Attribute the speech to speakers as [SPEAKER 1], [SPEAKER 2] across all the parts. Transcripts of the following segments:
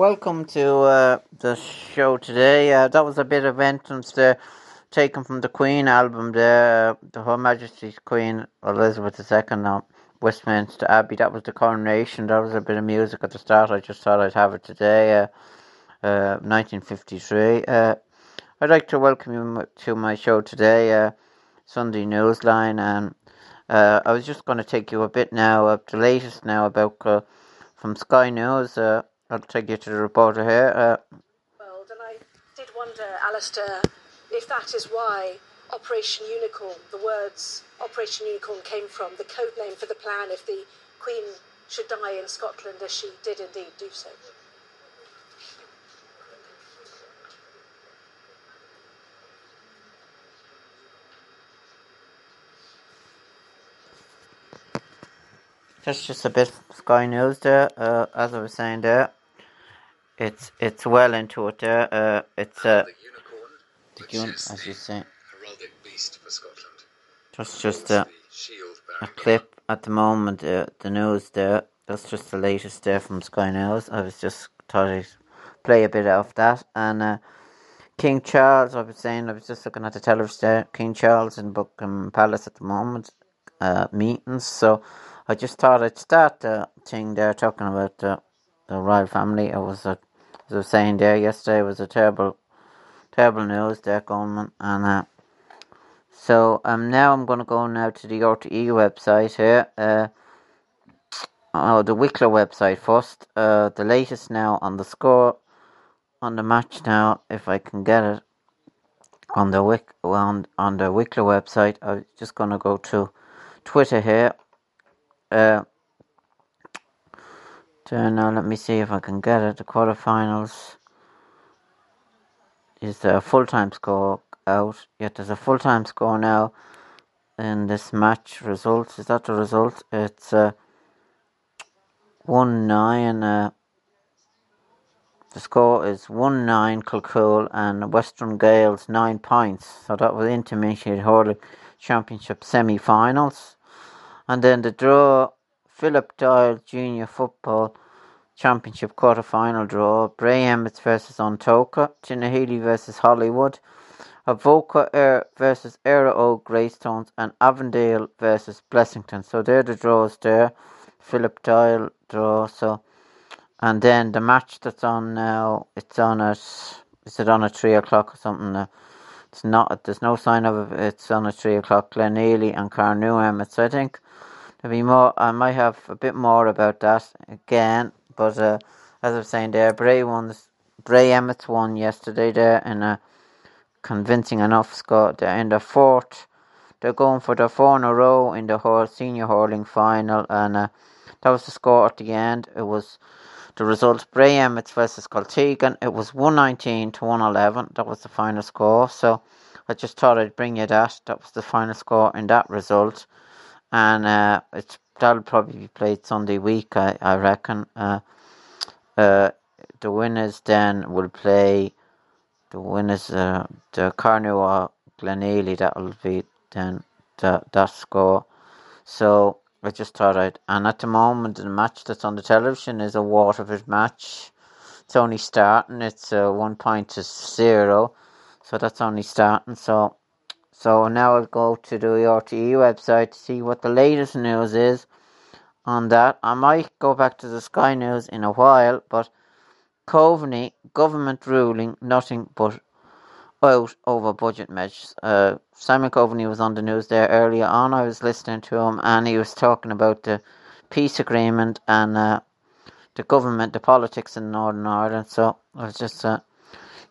[SPEAKER 1] Welcome to uh, the show today. Uh, that was a bit of entrance there, taken from the Queen album there, uh, the Her Majesty's Queen Elizabeth II now, Westminster Abbey. That was the coronation. That was a bit of music at the start. I just thought I'd have it today, 1953. Uh, uh, I'd like to welcome you to my show today, Sunday Newsline, and I was just going to take you a bit now of the latest now about from Sky News. I'll take you to the reporter here. Uh,
[SPEAKER 2] world, and I did wonder, Alistair, if that is why Operation Unicorn, the words Operation Unicorn came from, the code name for the plan if the Queen should die in Scotland, as she did indeed do so.
[SPEAKER 1] That's just a bit Sky News there, uh, as I was saying there it's it's well into it there. Uh, it's uh,
[SPEAKER 3] the unicorn,
[SPEAKER 1] the as you say.
[SPEAKER 3] Heraldic beast for Scotland.
[SPEAKER 1] Just just
[SPEAKER 3] shield
[SPEAKER 1] a clip at the moment. Uh, the news there. That's just the latest there from Sky News. I was just thought I'd play a bit of that and. Uh, King Charles, I was saying, I was just looking at the television there. King Charles in Buckingham Palace at the moment, uh, meetings. So I just thought I'd start the thing there talking about the, the royal family. It was a as I was saying there yesterday, was a terrible, terrible news there going and uh, so um now I'm to go now to the RTE website here. Uh, oh, the Wicklow website first. Uh, the latest now on the score on the match now, if I can get it on the Wick on on the Wicklow website. I'm just to go to Twitter here. Uh, so now let me see if I can get it. The quarterfinals is the full time score out. Yet there's a full time score now in this match results. Is that the result? It's uh, 1 9. Uh, the score is 1 9 Kilcoole and Western Gaels 9 points. So that was Intermediate Hurling Championship semi finals. And then the draw Philip Doyle Junior Football Championship quarter final draw: Bray Emmets versus Tóchar, Tinahely versus Hollywood, Avoca Air versus Éire Óg Greystones, and Avondale versus Blessington. So they're the draws there. Philip Doyle draw. So and then the match that's on now, it's on at is it on at three o'clock or something? Uh, it's not. There's no sign of it. It's on at three o'clock. Glenealy and Carnew Emmets. So I think There'll be more. I might have a bit more about that again, but uh, as I was saying there, Bray won. Bray Emmets won yesterday there in a convincing enough score. They're in the fourth. They're going for the four in a row in the whole senior hurling final, and uh, that was the score at the end. It was the result: Bray Emmets versus Kiltegan. It was one nineteen to one eleven. That was the final score. So I just thought I'd bring you that. That was the final score in that result and uh, it's that'll probably be played Sunday week, I, I reckon. Uh, uh, the winners then will play the winners, uh, the Carnew Glenealy, that'll be then the, that score. So I just thought I'd, and at the moment, the match that's on the television is a Waterford match. It's only starting, it's uh, one point to zero, so that's only starting. So so now I'll go to the RTE website to see what the latest news is on that. I might go back to the Sky News in a while, but Coveney government ruling nothing but out over budget measures. Uh, Simon Coveney was on the news there earlier on. I was listening to him, and he was talking about the peace agreement and uh, the government, the politics in Northern Ireland. So I was just uh,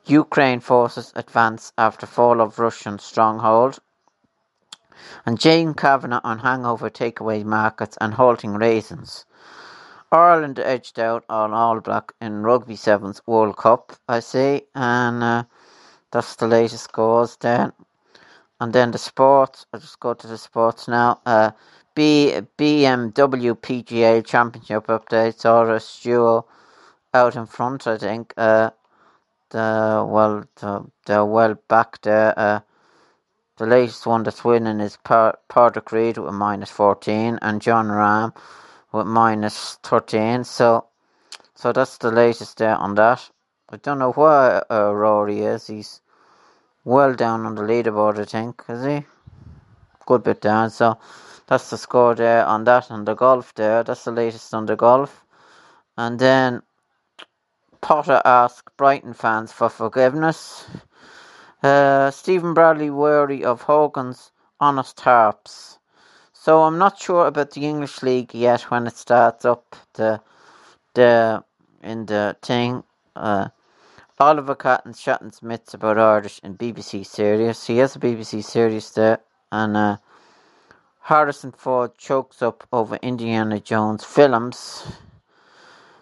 [SPEAKER 1] Ukraine forces advance after fall of Russian stronghold. And Jane Kavanagh on hangover takeaway markets and halting raisins. Ireland edged out on All Black in Rugby Sevens World Cup, I see, and uh, that's the latest scores then. And then the sports, I'll just go to the sports now. Uh, B, BMW PGA Championship updates. Irish Duo out in front, I think. Uh, the, well, the, they're well back there. Uh, the latest one that's winning is Padraig Reed with minus 14 and Jon Rahm with minus 13. So, so that's the latest there on that. I don't know where uh, Rory is. He's well down on the leaderboard, I think, is he? Good bit down. So that's the score there on that. And the golf there, that's the latest on the golf. And then Potter asked Brighton fans for forgiveness. Uh, Stephen Bradley wary of Horgan's honest harps. So I'm not sure about the English League yet when it starts up the the in the thing. Uh, Oliver Callan's chatting myths about Irish in BBC series. He has a BBC series there, and uh, Harrison Ford chokes up over Indiana Jones films.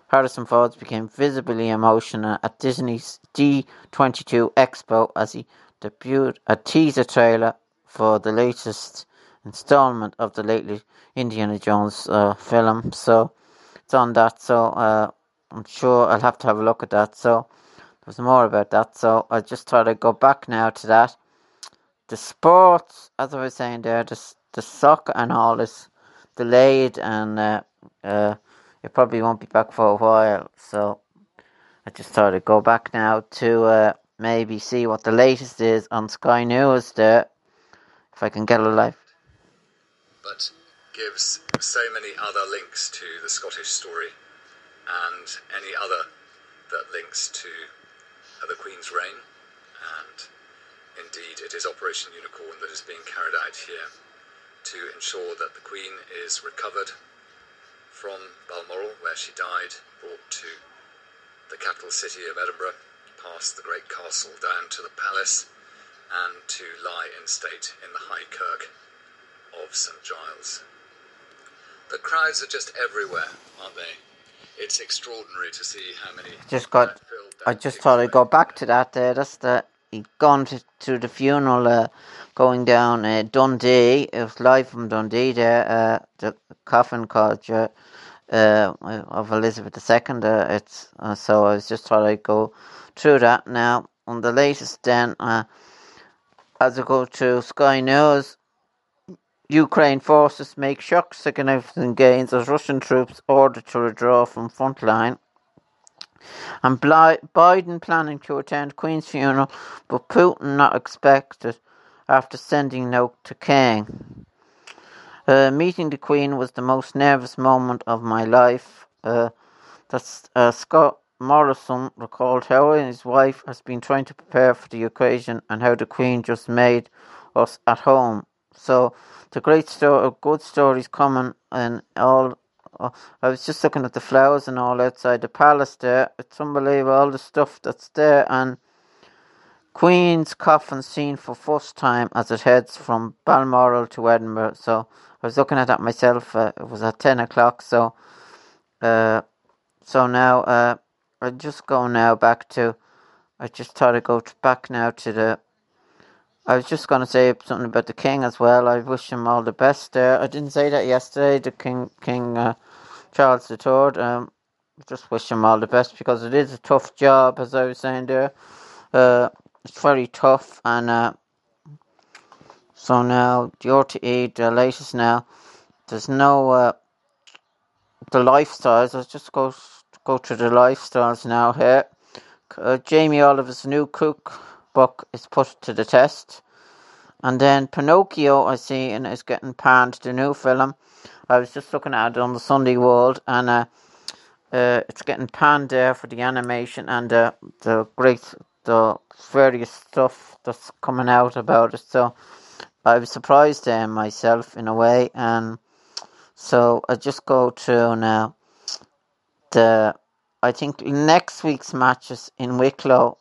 [SPEAKER 1] Harrison Ford became visibly emotional at Disney's D22 Expo as he debuted a teaser trailer for the latest installment of the lately Indiana Jones uh, film. So it's on that. So uh, I'm sure I'll have to have a look at that. So there's more about that. So I just thought I'd go back now to that. The sports, as I was saying there, the, the soccer and all is delayed and uh, it probably won't be back for a while. So I just thought I'd go back now to uh, maybe see what the latest is on Sky News there, if I can get a live.
[SPEAKER 3] But gives so many other links to the Scottish story and any other that links to the Queen's reign. And indeed, it is Operation Unicorn that is being carried out here to ensure that the Queen is recovered from Balmoral, where she died, brought to the capital city of Edinburgh, past the great castle down to the palace, and to lie in state in the High Kirk of St Giles. The crowds are just everywhere, aren't they? It's extraordinary to see how many.
[SPEAKER 1] Just got. I just thought I'd go back to that. There, that's the he'd gone to, the funeral uh, going down uh, Dundee. It was live from Dundee there. Uh, the coffin called uh, of Elizabeth II. Uh, it's uh, so I was just thought I'd go through that now. On the latest, then uh, as I go to Sky News, Ukraine forces make shock significant gains as Russian troops ordered to withdraw from front line. And Biden planning to attend Queen's funeral, but Putin not expected after sending note to King. Uh, meeting the Queen was the most nervous moment of my life. Uh, that's uh, Scott Morrison recalled how his wife has been trying to prepare for the occasion and how the Queen just made us at home. So the great story, good stories coming and all. Uh, I was just looking at the flowers and all outside the palace there. It's unbelievable all the stuff that's there and Queen's coffin seen for first time as it heads from Balmoral to Edinburgh. So I was looking at that myself. Uh, it was at ten o'clock. So, uh, so now uh, I just go now back to. I just thought I'd go back now to the. I was just going to say something about the king as well. I wish him all the best there. I didn't say that yesterday. The king, King Charles III. Um, just wish him all the best because it is a tough job, as I was saying there. Uh, it's very tough, and uh, so now the RTE, the latest now, there's no uh, the lifestyles. Let's just go go to the lifestyles now here. Uh, Jamie Oliver's new cookbook is put to the test. And then Pinocchio, I see, and is getting panned, the new film. I was just looking at it on the Sunday World, and uh, uh, it's getting panned there for the animation and uh, the great, the various stuff that's coming out about it. So I was surprised um, myself in a way, and so I just go to now the. I think next week's matches in Wicklow.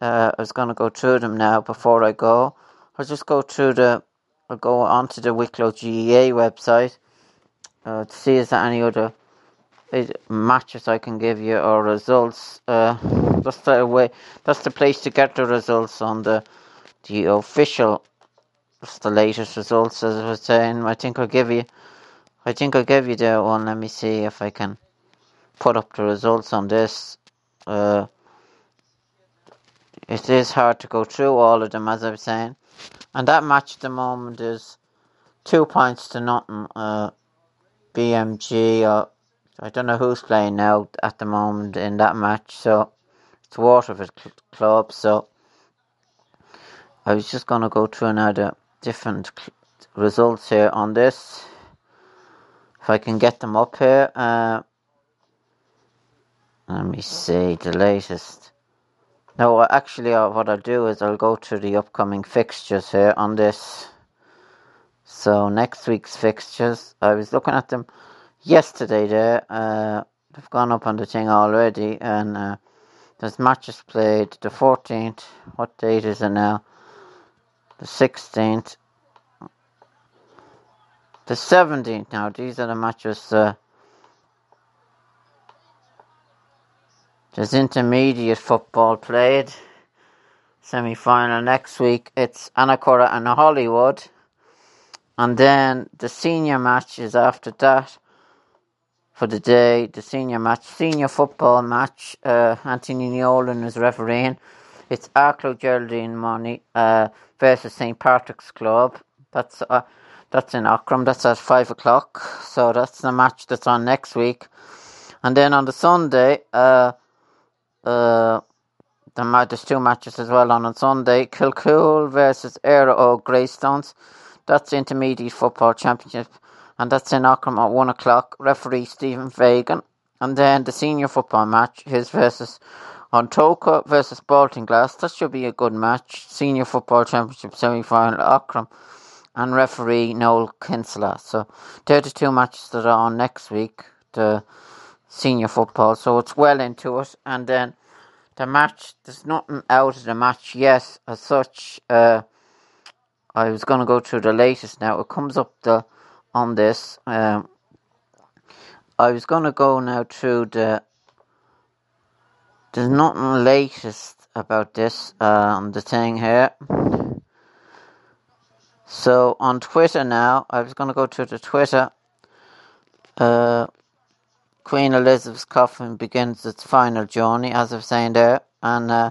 [SPEAKER 1] Uh, I was going to go through them now before I go. I'll just go through the. I'll go onto the Wicklow GAA website uh, to see is there any other matches I can give you or results. Uh, That's the way. That's the place to get the results on the the official. That's the latest results, as I was saying. I think I'll give you. I think I'll give you that one. Let me see if I can put up the results on this. Uh, it is hard to go through all of them, as I was saying. And that match at the moment is two points to nothing. Uh, BMG, uh, I don't know who's playing now at the moment in that match. So it's Waterford Club. So I was just to go through another different results here on this. If I can get them up here. Uh, let me see the latest. No, actually, uh, what I'll do is I'll go to the upcoming fixtures here on this. So next week's fixtures, I was looking at them yesterday. There, uh, they've gone up on the thing already, and uh, there's matches played. The 14th. What date is it now? The 16th. The 17th. Now these are the matches. Uh, There's intermediate football played. Semi final next week. It's Annacurra and Hollywood. And then the senior match is after that for the day. The senior match, senior football match. Uh, Anthony Nolan is refereeing. It's Arklow Geraldine Money uh, versus St Patrick's Club. That's uh, that's in Aughrim. That's at five o'clock. So that's the match that's on next week. And then on the Sunday, uh, uh, the there's two matches as well on on Sunday. Kilcoole versus Óg Greystones. That's the Intermediate Football Championship, and that's in Aughrim at one o'clock. Referee Stephen Fagan, and then the senior football match his versus Tóchar versus Baltinglass. That should be a good match. Senior Football Championship semi final Aughrim, and referee Noel Kinsella. So they're the two matches that are on next week. The senior football, so it's well into it. And then the match, there's nothing out of the match yet as such. Uh, I was going to go through the latest now. It comes up the on this. Um, I was going to go now through the. There's nothing latest about this uh, on the thing here. So on Twitter now, I was going to go to the Twitter. Uh, Queen Elizabeth's coffin begins its final journey, as I've saying there, and uh,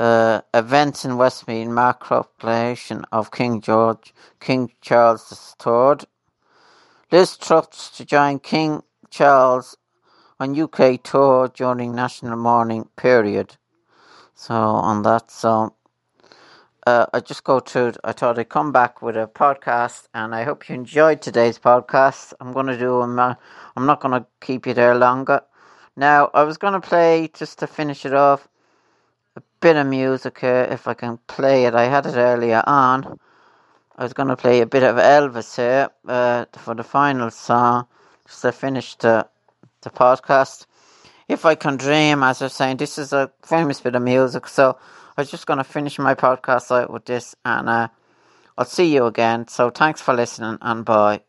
[SPEAKER 1] uh, events in Westmeath mark proclamation of King George, King Charles III. Liz Truss to join King Charles on UK tour during national mourning period. So on that, so uh, I just go to. I thought I'd come back with a podcast, and I hope you enjoyed today's podcast. I'm going to do. I'm, uh, I'm not going to keep you there longer. Now, I was going to play just to finish it off a bit of music here, if I can play it. I had it earlier on. I was going to play a bit of Elvis here uh, for the final song, just to finish the the podcast. If I can dream, as I was saying, this is a famous bit of music, so. I was just going to finish my podcast out with this, and uh, I'll see you again. So thanks for listening, and bye.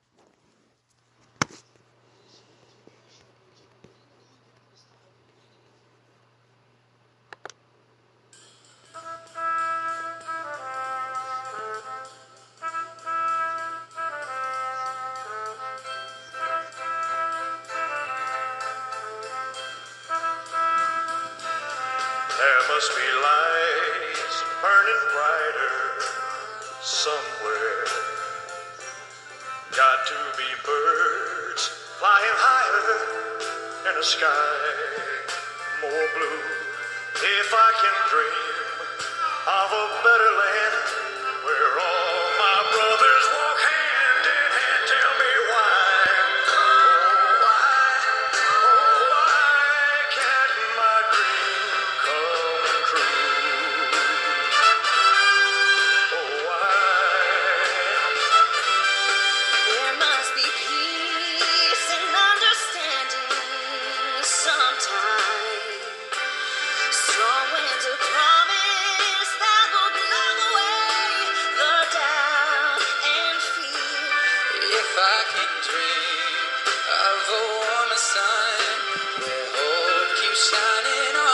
[SPEAKER 4] Shining on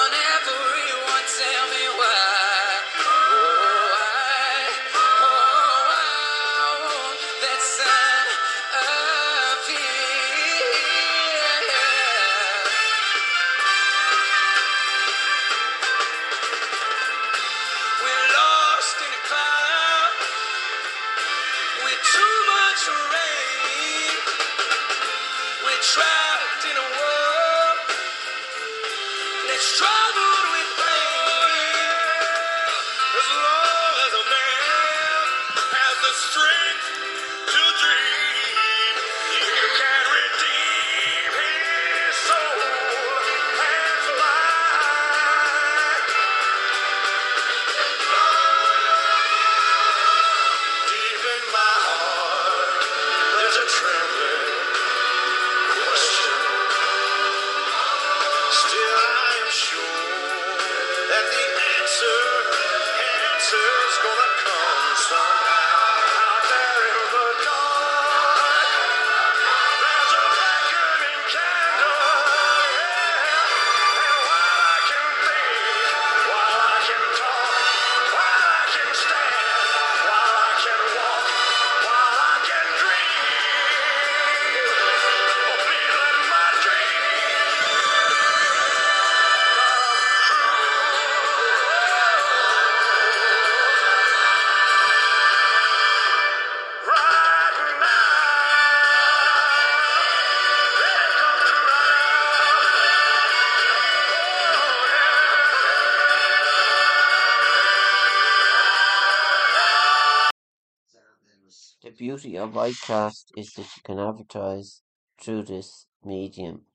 [SPEAKER 4] trapped in a world that's
[SPEAKER 1] troubled. Beauty of Acast is that you can advertise through this medium.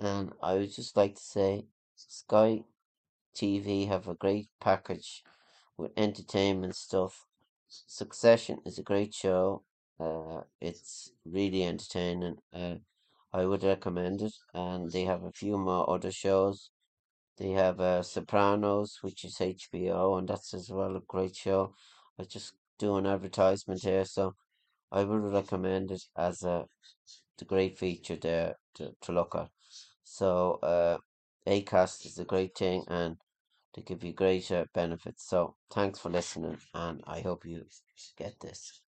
[SPEAKER 1] And I would just like to say Sky TV have a great package with entertainment stuff. Succession is a great show. Uh, it's really entertaining. Uh, I would recommend it. And they have a few more other shows. They have uh, Sopranos, which is HBO, and that's as well a great show. I just do an advertisement here, so I would recommend it as a the great feature there to, to look at. So uh, Acast is a great thing, and they give you great uh, benefits. So thanks for listening, and I hope you get this.